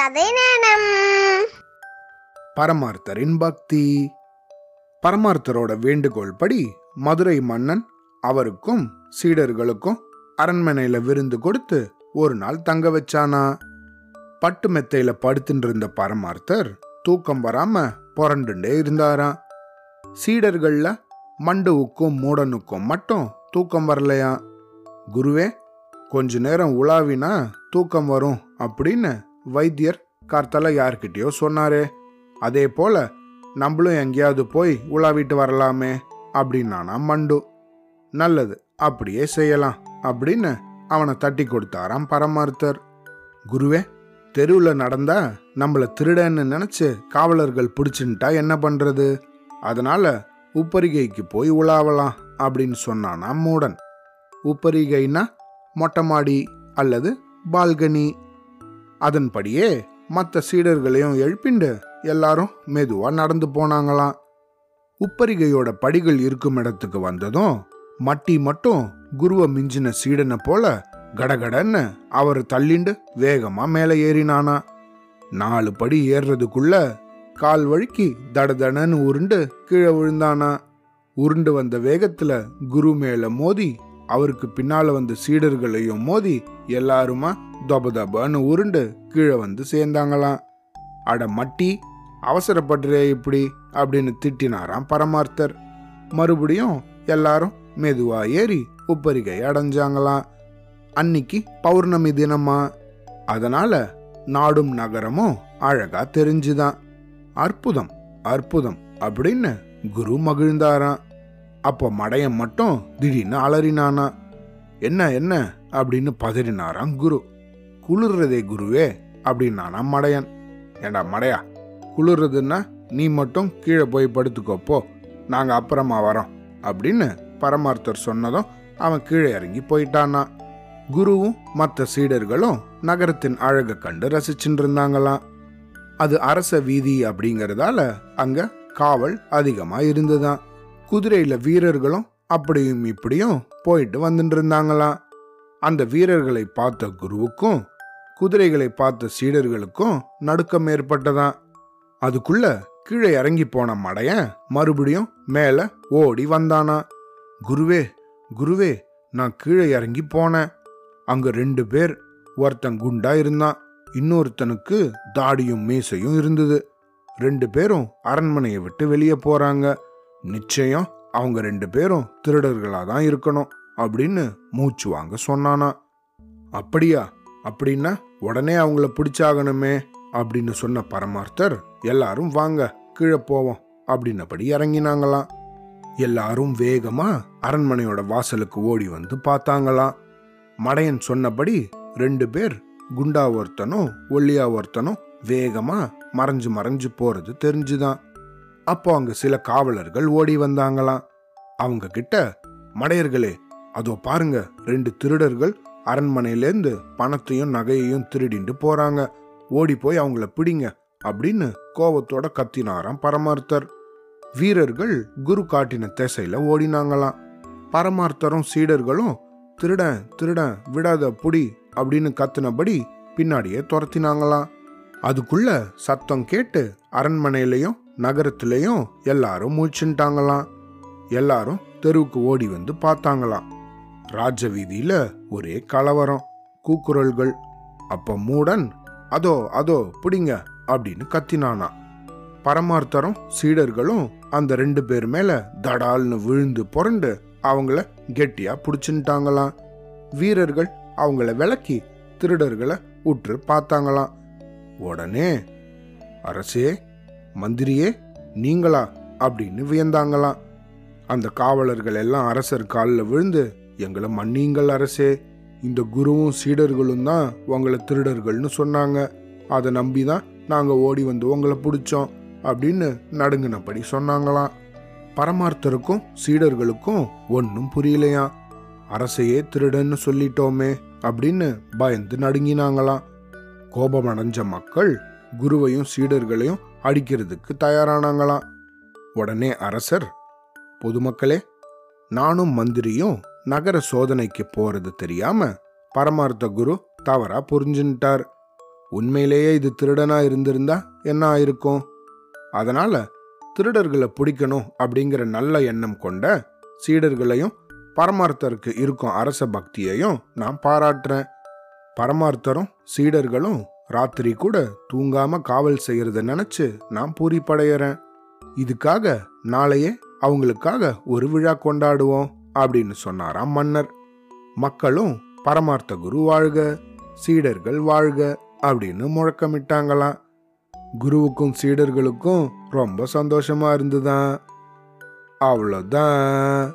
கதை நேரம். பரமார்த்தரின் பக்தி. பரமார்த்தரோட வேண்டுகோள் படி மதுரை மன்னன் அவருக்கும் சீடர்களுக்கும் அரண்மனையில விருந்து கொடுத்து ஒரு நாள் தங்க வச்சானா. பட்டு மெத்தையில படுத்துட்டு இருந்த பரமார்த்தர் தூக்கம் வராம புரண்டுண்டே இருந்தாராம் சீடர்கள்ல மண்டுவுக்கும் மூடனுக்கும் மட்டும் தூக்கம் வரலையா. குருவே கொஞ்ச நேரம் உலாவினா தூக்கம் வரும் அப்படின்னு வைத்தியர் கார்த்தால யார்கிட்டயோ சொன்னாரே அதே போல நம்மளும் எங்கேயாவது போய் உலாவிட்டு வரலாமே அப்படின்னானா மண்டு. நல்லது அப்படியே செய்யலாம் அப்படின்னு அவனை தட்டி கொடுத்தாராம் பரமார்த்தர். குருவே தெருவில் நடந்தா நம்மளை திருடன்னு நினச்சி காவலர்கள் பிடிச்சுட்டா என்ன பண்ணுறது அதனால உப்பரிகைக்கு போய் உலாவலாம் அப்படின்னு சொன்னானா மூடன். உப்பரிகைனா மொட்டை மாடி அல்லது பால்கனி அதன்படியே மற்ற சீடர்களையும் எழுப்பிண்டு எல்லாரும் மெதுவா நடந்து போனாங்களாம். உப்பரிகையோட படிகள் இருக்கும் இடத்துக்கு வந்ததும் மட்டி மட்டும் குருவ மிஞ்சின சீடனை போல கடகடன்னு அவர் தள்ளிண்டு வேகமா மேலே ஏறினானா. நாலு படி ஏறுறதுக்குள்ள கால் வழுக்கி தடதடன்னு உருண்டு கீழே விழுந்தானா. உருண்டு வந்த வேகத்துல குரு மேல மோதி அவருக்கு பின்னால வந்த சீடர்களையும் மோதி எல்லாருமா தொப உருண்டு கீழே வந்து சேர்ந்தாங்களாம். அட மட்டி அவசரப்படுறே இப்படி அப்படின்னு திட்டினாராம் பரமார்த்தர். மறுபடியும் எல்லாரும் மெதுவா ஏறி உப்பரிகை அடைஞ்சாங்களாம். அன்னைக்கு பௌர்ணமி தினமா. அதனால நாடும் நகரமும் அழகா தெரிஞ்சுதான். அற்புதம் அற்புதம் அப்படின்னு குரு மகிழ்ந்தாராம். அப்போ மடையன் மட்டும் திடீர்னு அலறினானா. என்ன என்ன? அப்படின்னு பதறினாராம் குரு. குளிர்றதே குருவே அப்படின்னானா மடையன். ஏண்டா மடையா குளிர்றதுன்னா நீ மட்டும் கீழே போய் படுத்துக்கோப்போ நாங்கள் அப்புறமா வரோம் அப்படின்னு பரமார்த்தர் சொன்னதும் அவன் கீழே இறங்கி போயிட்டானா. குருவும் மற்ற சீடர்களும் நகரத்தின் அழகை கண்டு ரசிச்சுட்டு இருந்தாங்களாம் அது அரச வீதி அப்படிங்கிறதால அங்க காவல் அதிகமாக இருந்துதான் குதிரையில வீரர்களும் அப்படியும் இப்படியும் போயிட்டு வந்துட்டு இருந்தாங்களாம். அந்த வீரர்களை பார்த்த குருவுக்கும் குதிரைகளை பார்த்த சீடர்களுக்கும் நடுக்கம் ஏற்பட்டதாம். அதுக்குள்ள கீழே இறங்கி போன மடையன் மறுபடியும் மேல ஓடி வந்தானா குருவே குருவே நான் கீழே இறங்கி போனேன். அங்க ரெண்டு பேர் ஒருத்தன் குண்டா இருந்தான் இன்னொருத்தனுக்கு தாடியும் மீசையும் இருந்தது. ரெண்டு பேரும் அரண்மனையை விட்டு வெளியே போறாங்க. நிச்சயம் அவங்க ரெண்டு பேரும் திருடர்களாக தான் இருக்கணும் அப்படின்னு மூச்சு வாங்க சொன்னானா. அப்படியா? அப்படின்னா உடனே அவங்கள பிடிச்சாகணுமே அப்படின்னு சொன்ன பரமார்த்தர் எல்லாரும் வாங்க கீழே போவோம் அப்படின்னபடி இறங்கினாங்களாம். எல்லாரும் வேகமா அரண்மனையோட வாசலுக்கு ஓடி வந்து பார்த்தாங்களாம். மடையன் சொன்னபடி ரெண்டு பேர் குண்டா ஒருத்தனும் ஒல்லியா ஒருத்தனும் வேகமா மறைஞ்சு மறைஞ்சு போறது தெரிஞ்சுதான். அப்போ அங்க சில காவலர்கள் ஓடி வந்தாங்களாம். அவங்க கிட்ட மடையர்களே அதோ பாருங்க ரெண்டு திருடர்கள் அரண்மனையிலேருந்து பணத்தையும் நகையையும் திருடிண்டு போறாங்க. ஓடி போய் அவங்கள பிடிங்க அப்படின்னு கோவத்தோட கத்தினாராம் பரமார்த்தர். வீரர்கள் குரு காட்டின திசையில ஓடினாங்களாம். பரமார்த்தரும் சீடர்களும் திருடன் திருடன் விடாத புடி அப்படின்னு கத்தினபடி பின்னாடியே துரத்தினாங்களாம். அதுக்குள்ள சத்தம் கேட்டு அரண்மனையிலையும் நகரத்திலையும் எல்லாரும் மூச்சுட்டாங்களாம் எல்லாரும் தெருவுக்கு ஓடி வந்து பார்த்தாங்களாம். ராஜ வீதியில ஒரே கலவரம் கூக்குரல்கள். அப்ப மூடன் அதோ அதோ பிடிங்க அப்படின்னு கத்தினானா பரமார்த்தரும் சீடர்களும் அந்த ரெண்டு பேர் மேல தடால்னு விழுந்து புரண்டு அவங்கள கெட்டியா புடிச்சுட்டாங்களாம். வீரர்கள் அவங்கள விளக்கி திருடர்களை உற்று பார்த்தாங்களாம். உடனே அரசே மந்திரியே நீங்களா? அப்படின்னு வியந்தாங்களாம். அந்த காவலர்கள் எல்லாம் அரசர் காலில் விழுந்து எங்களை மன்னியுங்கள் அரசே. இந்த குருவும் சீடர்களும் தான் உங்களை திருடர்கள்னு சொன்னாங்க. அதை நம்பி தான் நாங்கள் ஓடி வந்து உங்களை பிடிச்சோம் அப்படின்னு நடுங்கினபடி சொன்னாங்களாம். பரமார்த்தருக்கும் சீடர்களுக்கும் ஒன்றும் புரியலையா அரசையே திருடன்னு சொல்லிட்டோமே அப்படின்னு பயந்து நடுங்கினாங்களாம். கோபமடைஞ்ச மக்கள் குருவையும் சீடர்களையும் அடிக்கிறதுக்கு தயாரானாங்களாம். உடனே அரசர் பொதுமக்களே நானும் மந்திரியும் நகர சோதனைக்கு போறது தெரியாம பரமார்த்த குரு தவறா புரிஞ்சுட்டார் உண்மையிலேயே இது திருடனா இருந்திருந்தா என்ன ஆயிருக்கும்? அதனால திருடர்களை பிடிக்கணும் அப்படிங்கிற நல்ல எண்ணம் கொண்ட சீடர்களையும் பரமார்த்தருக்கு இருக்கும் அரச பக்தியையும் நான் பாராட்டுறேன். பரமார்த்தரும் சீடர்களும் ராத்திரி கூட தூங்காம காவல் செய்யறத நினைச்சு நான் பூரிப்படையறேன் இதுக்காக நாளையே அவங்களுக்காக ஒரு விழா கொண்டாடுவோம் அப்படின்னு சொன்னாராம் மன்னர். மக்களும் பரமார்த்த குரு வாழ்க சீடர்கள் வாழ்க அப்படின்னு முழக்கமிட்டாங்களாம். குருவுக்கும் சீடர்களுக்கும் ரொம்ப சந்தோஷமா இருந்துதான். அவ்வளோதான்